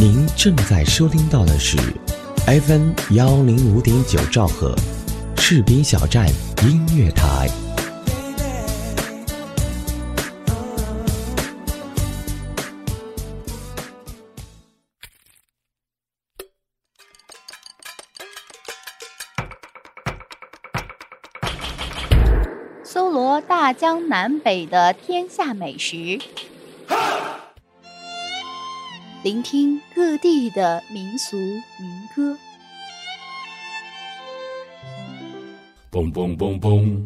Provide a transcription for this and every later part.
您正在收听到的是 FM 幺零五点九兆赫，赤兵小站音乐台。搜罗大江南北的天下美食，聆听各地的民俗民歌。嘣嘣嘣嘣！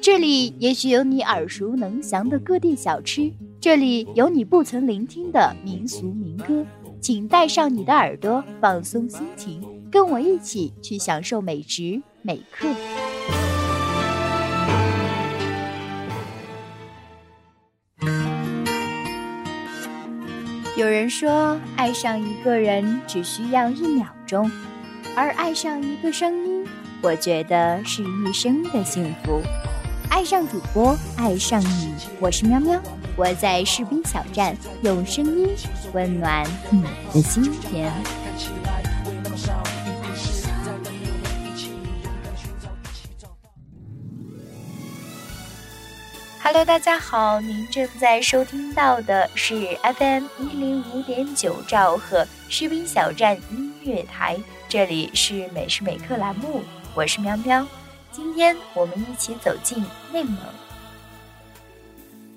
这里也许有你耳熟能详的各地小吃，这里有你不曾聆听的民俗民歌。请带上你的耳朵，放松心情，跟我一起去享受美食每刻。有人说，爱上一个人只需要一秒钟，而爱上一个声音，我觉得是一生的幸福。爱上主播，爱上你，我是喵喵，我在士兵小站，用声音温暖你的心田。Hello，大家好，您正在收听到的是 FM 一零五点九兆赫士兵小站音乐台，这里是每时每刻栏目，我是喵喵。今天我们一起走进内蒙。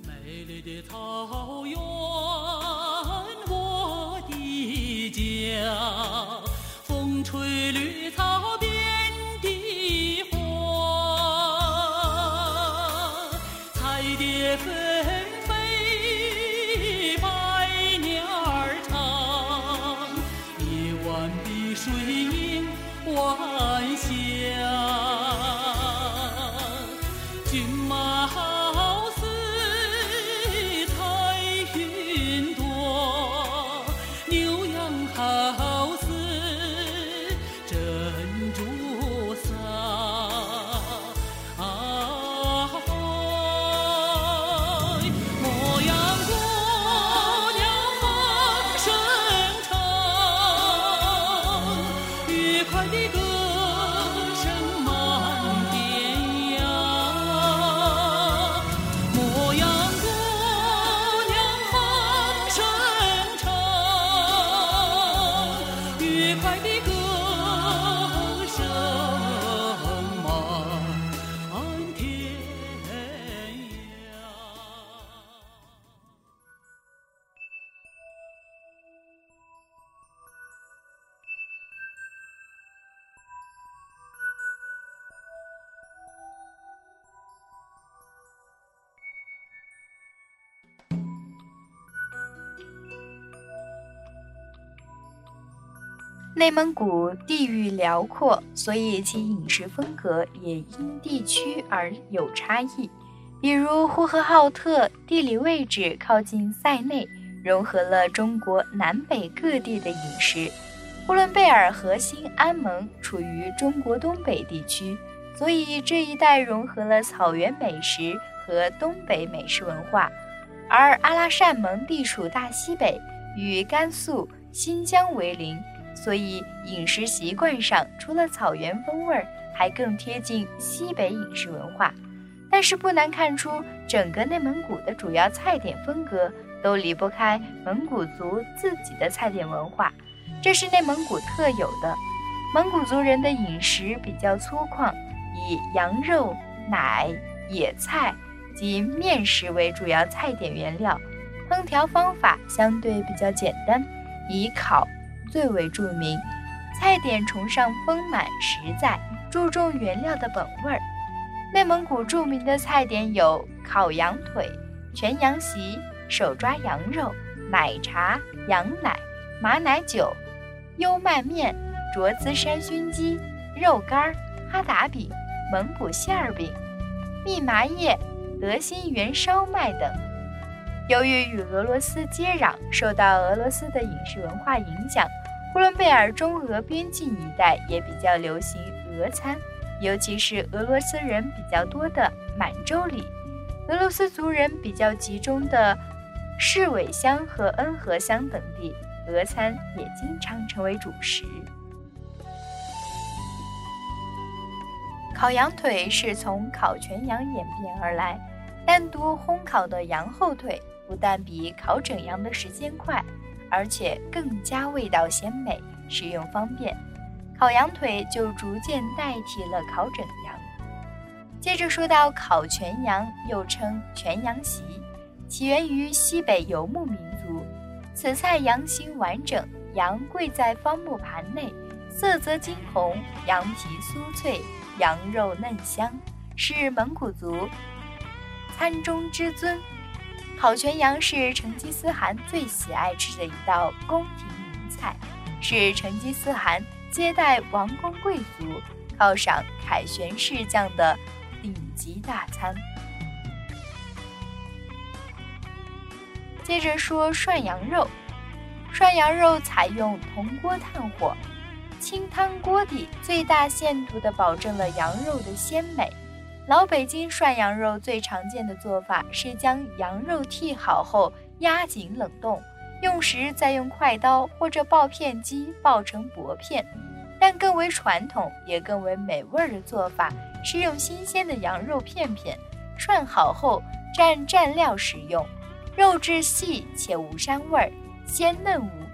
美丽的草原，内蒙古地域辽阔，所以其饮食风格也因地区而有差异。比如呼和浩特地理位置靠近塞内，融合了中国南北各地的饮食；呼伦贝尔和新安盟处于中国东北地区，所以这一带融合了草原美食和东北美食文化。而阿拉善盟地处大西北，与甘肃、新疆为邻。所以饮食习惯上，除了草原风味儿，还更贴近西北饮食文化。但是不难看出，整个内蒙古的主要菜点风格都离不开蒙古族自己的菜点文化，这是内蒙古特有的。蒙古族人的饮食比较粗犷，以羊肉、奶、野菜及面食为主要菜点原料，烹调方法相对比较简单，以烤。最为著名，菜点崇尚丰满实在，注重原料的本味儿。内蒙古著名的菜点有烤羊腿、全羊席、手抓羊肉、奶茶、羊奶、马奶酒、优麦面、卓资山熏鸡、肉干、哈达饼、蒙古馅儿饼、蜜麻叶、德心圆烧麦等。由于与俄罗斯接壤，受到俄罗斯的饮食文化影响，呼伦贝尔中俄边境一带也比较流行俄餐，尤其是俄罗斯人比较多的满洲里，俄罗斯族人比较集中的市尾乡和恩和乡等地，俄餐也经常成为主食。烤羊腿是从烤全羊演变而来，单独烘烤的羊后腿不但比烤整羊的时间快，而且更加味道鲜美，食用方便。烤羊腿就逐渐代替了烤整羊。接着说到烤全羊，又称全羊席，起源于西北游牧民族。此菜羊形完整，羊跪在方木盘内，色泽金红，羊皮酥脆。羊肉嫩香，是蒙古族餐中之尊。烤全羊是成吉思汗最喜爱吃的一道宫廷名菜，是成吉思汗接待王公贵族、犒赏凯旋士将的顶级大餐。接着说涮羊肉，涮羊肉采用铜锅炭火。清汤锅底，最大限度地保证了羊肉的鲜美。老北京涮羊肉最常见的做法是将羊肉剔好后压紧冷冻，用时再用快刀或者爆片机爆成薄片。但更为传统也更为美味的做法是用新鲜的羊肉片片涮好后蘸蘸料食用，肉质细且无膻味，鲜嫩无。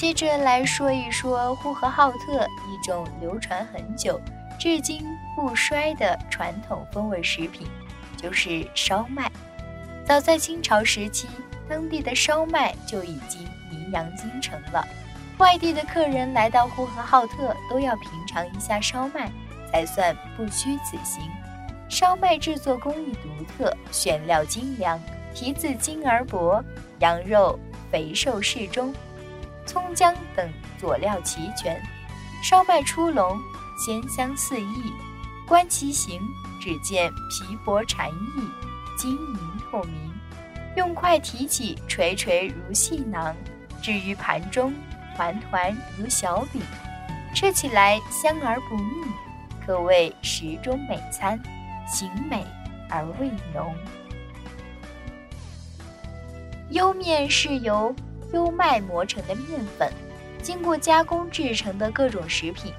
接着来说一说呼和浩特一种流传很久、至今不衰的传统风味食品，就是烧麦。早在清朝时期，当地的烧麦就已经名扬京城了。外地的客人来到呼和浩特，都要品尝一下烧麦，才算不虚此行。烧麦制作工艺独特，选料精良，皮子筋而薄，羊肉肥瘦适中。葱姜等佐料齐全，烧麦出笼，鲜香四溢。观其形，只见皮薄蝉翼，晶莹透明。用筷提起，垂垂如细囊；置于盘中，团团如小饼。吃起来香而不腻，可谓食中美餐，形美而味浓。莜面是由。优麦磨成的面粉，经过加工制成的各种食品。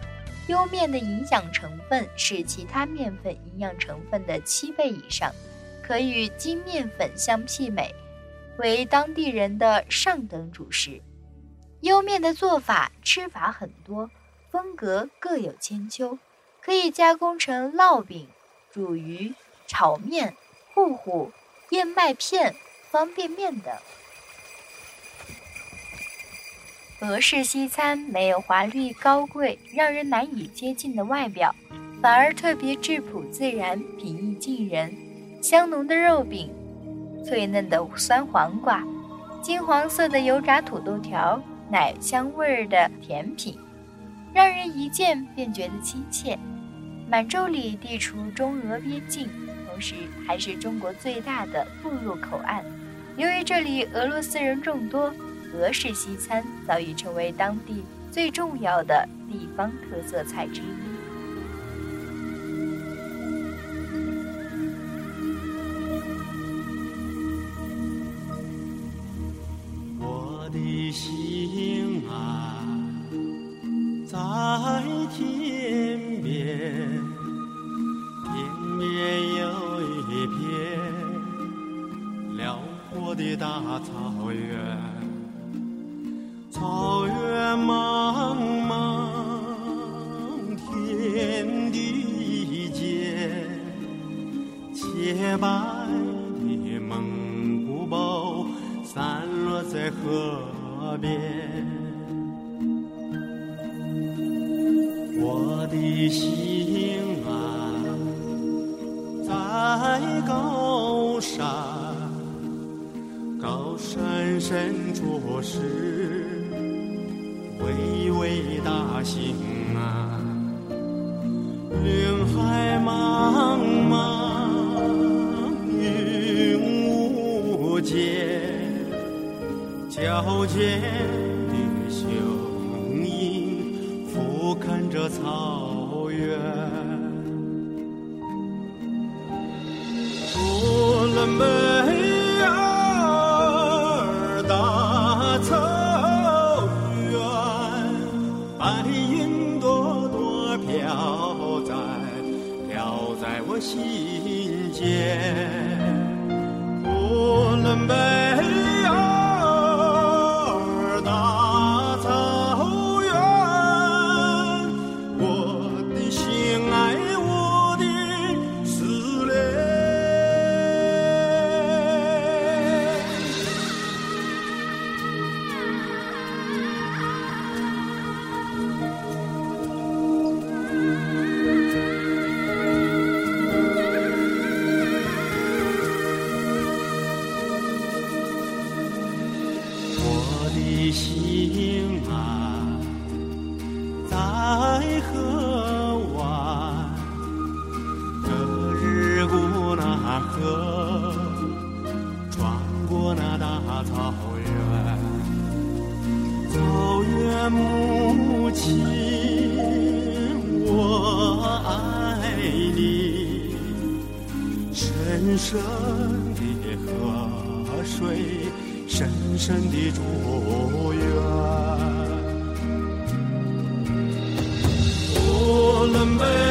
优面的营养成分是其他面粉营养成分的七倍以上，可与精面粉相媲美，为当地人的上等主食。优面的做法吃法很多，风格各有千秋，可以加工成烙饼、煮鱼、炒面、糊糊、燕麦片、方便面等。俄式西餐没有华丽高贵、让人难以接近的外表，反而特别质朴自然、平易近人。香浓的肉饼，脆嫩的酸黄瓜，金黄色的油炸土豆条，奶香味儿的甜品，让人一见便觉得亲切。满洲里地处中俄边境，同时还是中国最大的陆路口岸。由于这里俄罗斯人众多。俄式西餐早已成为当地最重要的地方特色菜之一。我的心啊，在天边，天边有一片辽阔的大草原。草原茫茫，天地间，洁白的蒙古包散落在河边。我的心啊，在高山，高山深处是。巍大兴啊，林海茫茫，云无间，矫健的雄鹰俯瞰着草原。无论心间。呼伦贝河湾，隔日过那河，穿过那大草原，草原母亲，我爱你，深深的河水。深深的祝愿。呼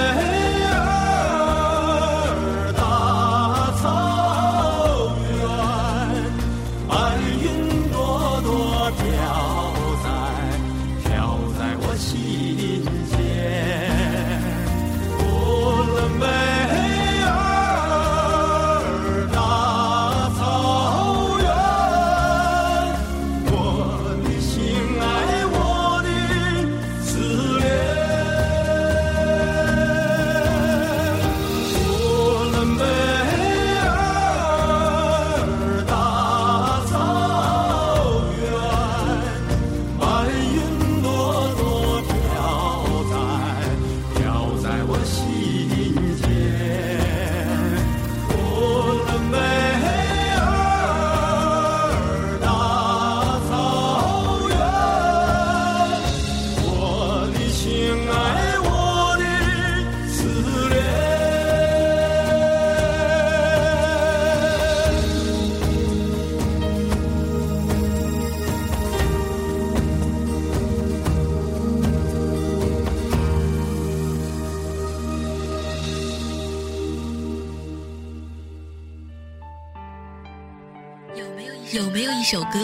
首歌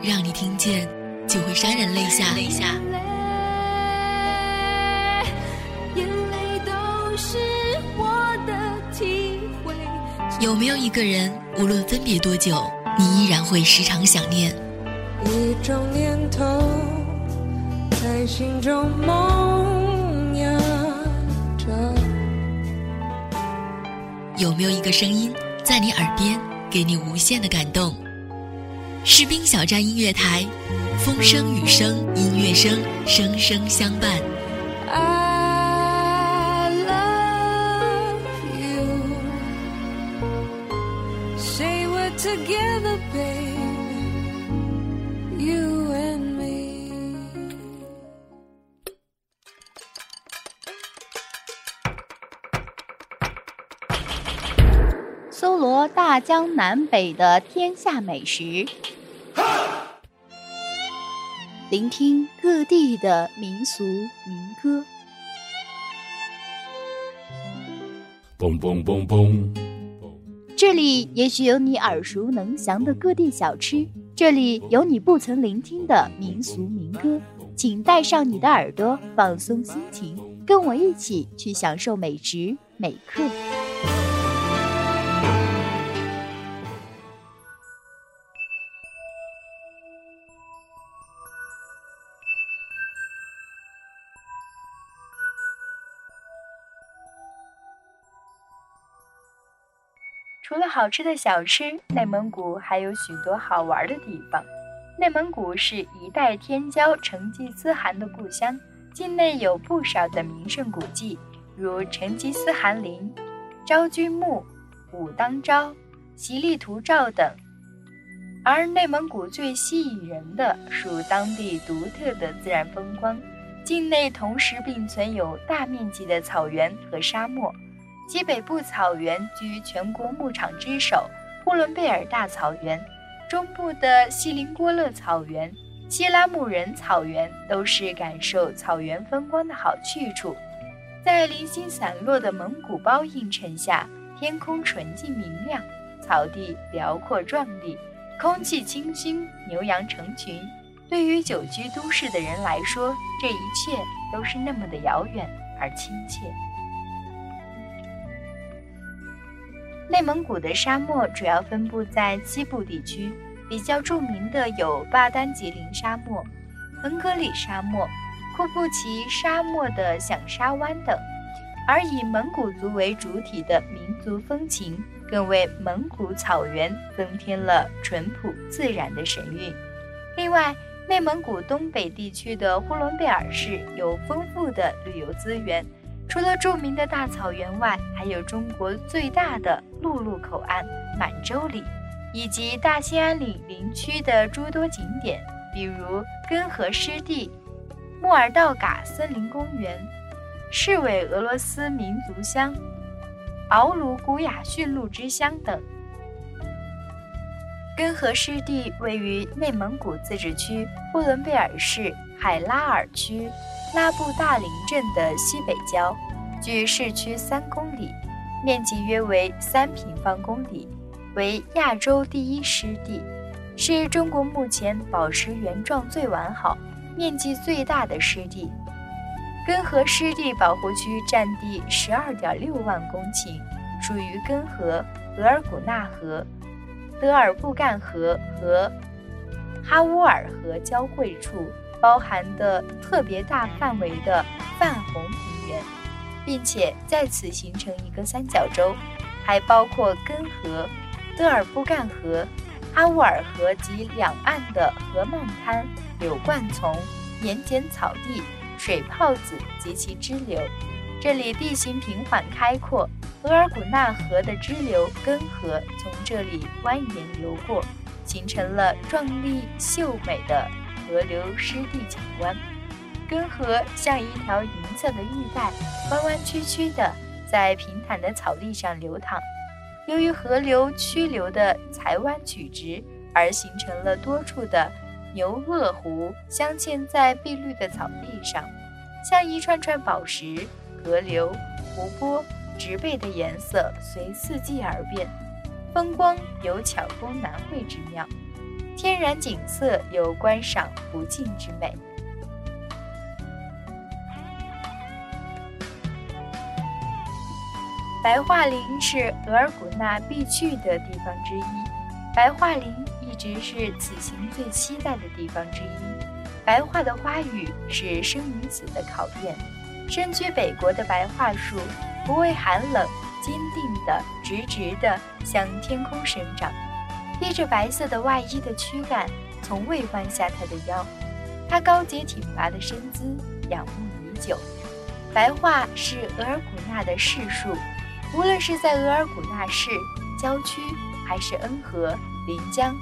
让你听见就会潸然泪下？泪下。眼泪都是我的体会。有没有一个人，无论分别多久，你依然会时常想念？一种念头在心中萌芽着。有没有一个声音在你耳边，给你无限的感动？士兵小站音乐台，风声雨声音乐声，声声相伴。I love you. Say we're together, baby, You and me. 搜罗大江南北的天下美食，聆听各地的民俗民歌。嘣嘣嘣嘣，这里也许有你耳熟能详的各地小吃，这里有你不曾聆听的民俗民歌。请带上你的耳朵，放松心情，跟我一起去享受美食每刻。好吃的小吃，内蒙古还有许多好玩的地方。内蒙古是一代天骄成吉思汗的故乡，境内有不少的名胜古迹，如成吉思汗陵、昭君墓、武当昭、席力图照等。而内蒙古最吸引人的属当地独特的自然风光，境内同时并存有大面积的草原和沙漠。西北部草原居全国牧场之首，呼伦贝尔大草原、中部的锡林郭勒草原、锡拉木仁草原都是感受草原风光的好去处。在零星散落的蒙古包映衬下，天空纯净明亮，草地辽阔壮丽，空气清新，牛羊成群。对于久居都市的人来说，这一切都是那么的遥远而亲切。内蒙古的沙漠主要分布在西部地区，比较著名的有巴丹吉林沙漠、腾格里沙漠、库布齐沙漠的响沙湾等。而以蒙古族为主体的民族风情，更为蒙古草原增添了淳朴自然的神韵。另外，内蒙古东北地区的呼伦贝尔市有丰富的旅游资源，除了著名的大草原外，还有中国最大的陆路口岸满洲里，以及大兴安岭林区的诸多景点，比如根河湿地、木尔道嘎森林公园。市委俄罗斯民族乡、敖鲁古雅驯鹿之乡等。根河湿地位于内蒙古自治区呼伦贝尔市海拉尔区拉布大林镇的西北郊，距市区三公里，面积约为三平方公里，为亚洲第一湿地，是中国目前保持原状最完好、面积最大的湿地。根河湿地保护区占地十二点六万公顷，属于根河、额尔古纳河、德尔布干河和哈乌尔河交汇处，包含的特别大范围的泛红平原，并且在此形成一个三角洲，还包括根河、德尔布干河、阿乌尔河及两岸的河漫滩、柳灌丛、盐碱草地。水泡子及其支流，这里地形平缓开阔，额尔古纳河的支流根河从这里蜿蜒流过，形成了壮丽秀美的河流湿地景观。根河像一条银色的玉带，弯弯曲曲的在平坦的草地上流淌。由于河流曲流的裁弯曲直，而形成了多处的。牛轭湖镶嵌在碧绿的草地上，像一串串宝石。河流、湖泊、植被的颜色随四季而变，风光有巧工难绘之妙，天然景色有观赏不尽之美。白桦林是额尔古纳必去的地方之一，白桦林。一直是此行最期待的地方之一。白桦的花语是生与死的考验。身居北国的白桦树不畏寒冷，坚定的、直直的向天空生长。披着白色的外衣的躯干从未弯下他的腰。他高洁挺拔的身姿仰慕已久。白桦是额尔古纳的市树，无论是在额尔古纳市郊区，还是恩河、临江。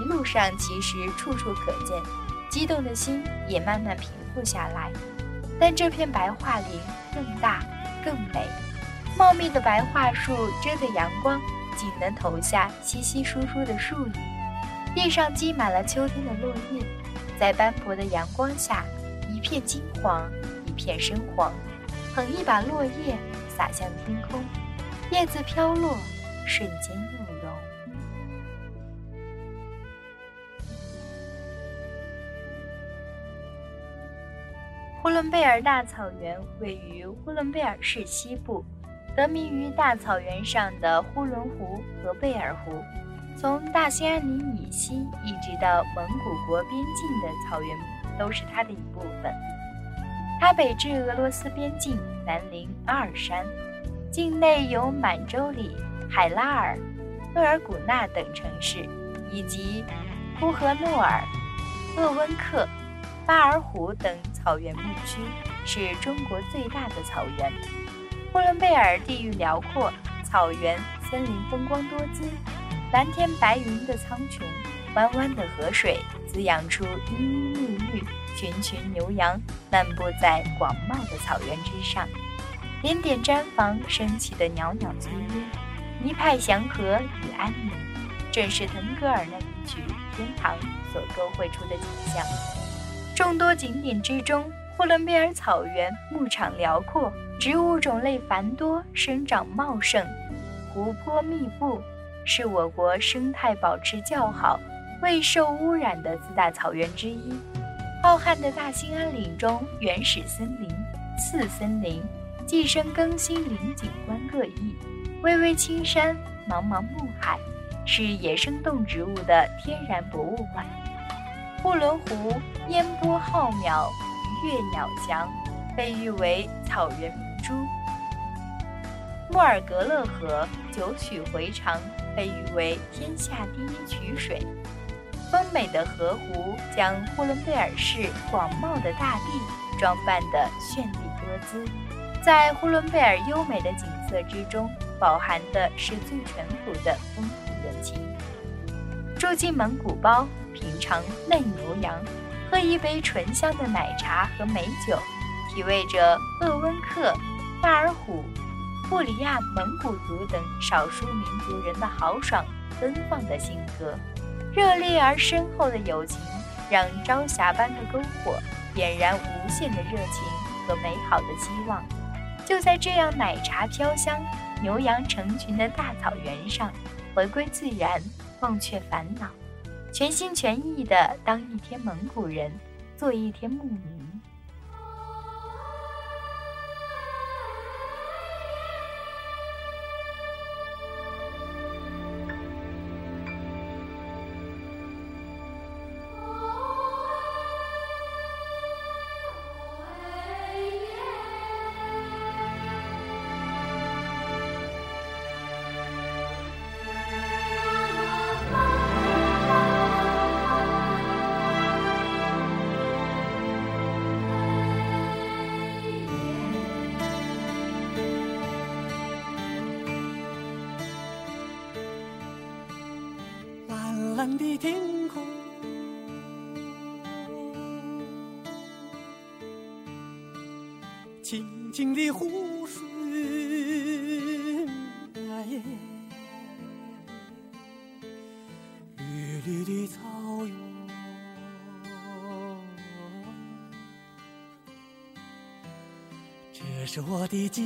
一路上其实处处可见，激动的心也慢慢平复下来。但这片白桦林更大更美，茂密的白桦树遮着阳光，仅能投下稀稀疏疏的树影。地上积满了秋天的落叶，在斑驳的阳光下，一片金黄，一片深黄。捧一把落叶洒向天空，叶子飘落，瞬间又。呼伦贝尔大草原位于呼伦贝尔市西部，得名于大草原上的呼伦湖和贝尔湖。从大兴安岭以西一直到蒙古国边境的草原都是它的一部分。它北至俄罗斯边境，南临阿尔山，境内有满洲里、海拉尔、鄂尔古纳等城市，以及呼和诺尔、鄂温克、巴尔虎等。草原牧区是中国最大的草原。呼伦贝尔地域辽阔，草原森林风光多姿，蓝天白云的苍穹，弯弯的河水滋养出茵茵绿绿，群群牛羊漫步在广袤的草原之上，点点毡房升起的袅袅炊烟，一派祥和与安宁。正是腾格尔那一曲《天堂》所勾绘出的景象。众多景点之中，呼伦贝尔草原牧场辽阔，植物种类繁多，生长茂盛，湖泊密布，是我国生态保持较好、未受污染的四大草原之一。浩瀚的大兴安岭中，原始森林、次森林、寄生更新林景观各异，巍巍青山，茫茫暮海，是野生动植物的天然博物馆。呼伦湖烟波浩渺，鱼跃鸟翔，被誉为草原珠。莫尔格勒河九曲回肠，被誉为天下第一曲水。丰美的河湖将呼伦贝尔市广袤的大地装扮得绚丽多姿。在呼伦贝尔优美的景色之中，饱含的是最淳朴的风土人情。住进蒙古包，品尝嫩牛羊，喝一杯醇香的奶茶和美酒，体味着鄂温克、巴尔虎、布里亚蒙古族等少数民族人的豪爽奔放的性格。热烈而深厚的友情，让朝霞般的篝火点燃无限的热情和美好的希望。就在这样奶茶飘香、牛羊成群的大草原上，回归自然，忘却烦恼，全心全意地当一天蒙古人，做一天牧民。的天空，清清的湖水，哎，绿绿的草原，这是我的家。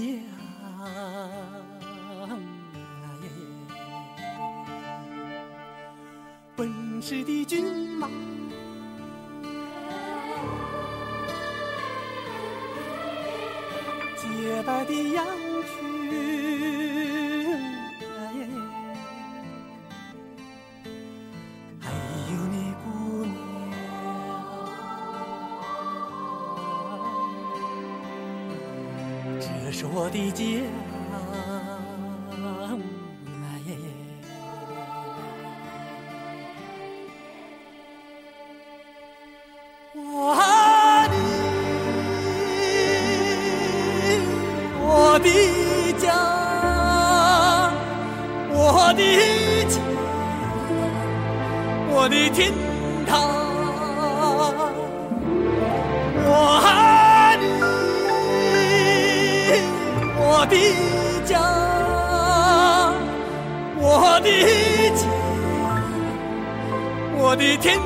驰的骏马，洁白的羊群，哎还有你姑娘，这是我的家。我的家，我的家，我的天堂。我爱你，我的家，我的家，我的天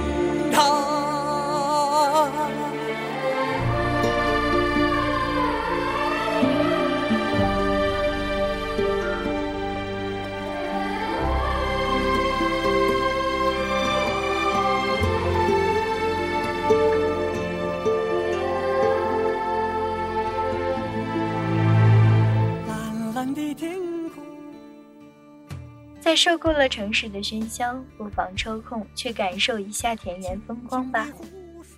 在受够了城市的喧嚣，不妨抽空去感受一下田园风光吧。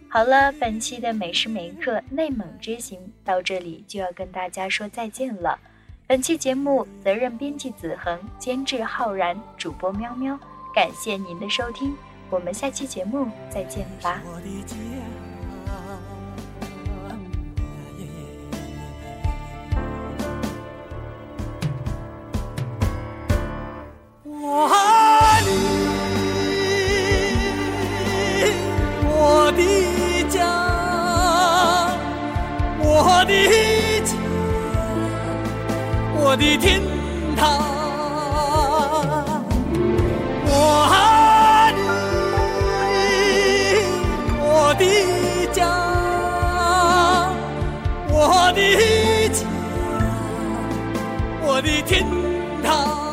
好了，本期的每时每刻内蒙之行到这里就要跟大家说再见了。本期节目责任编辑子恒，监制浩然，主播喵喵，感谢您的收听，我们下期节目再见吧。我的天堂我爱你我的家我的家我的天堂。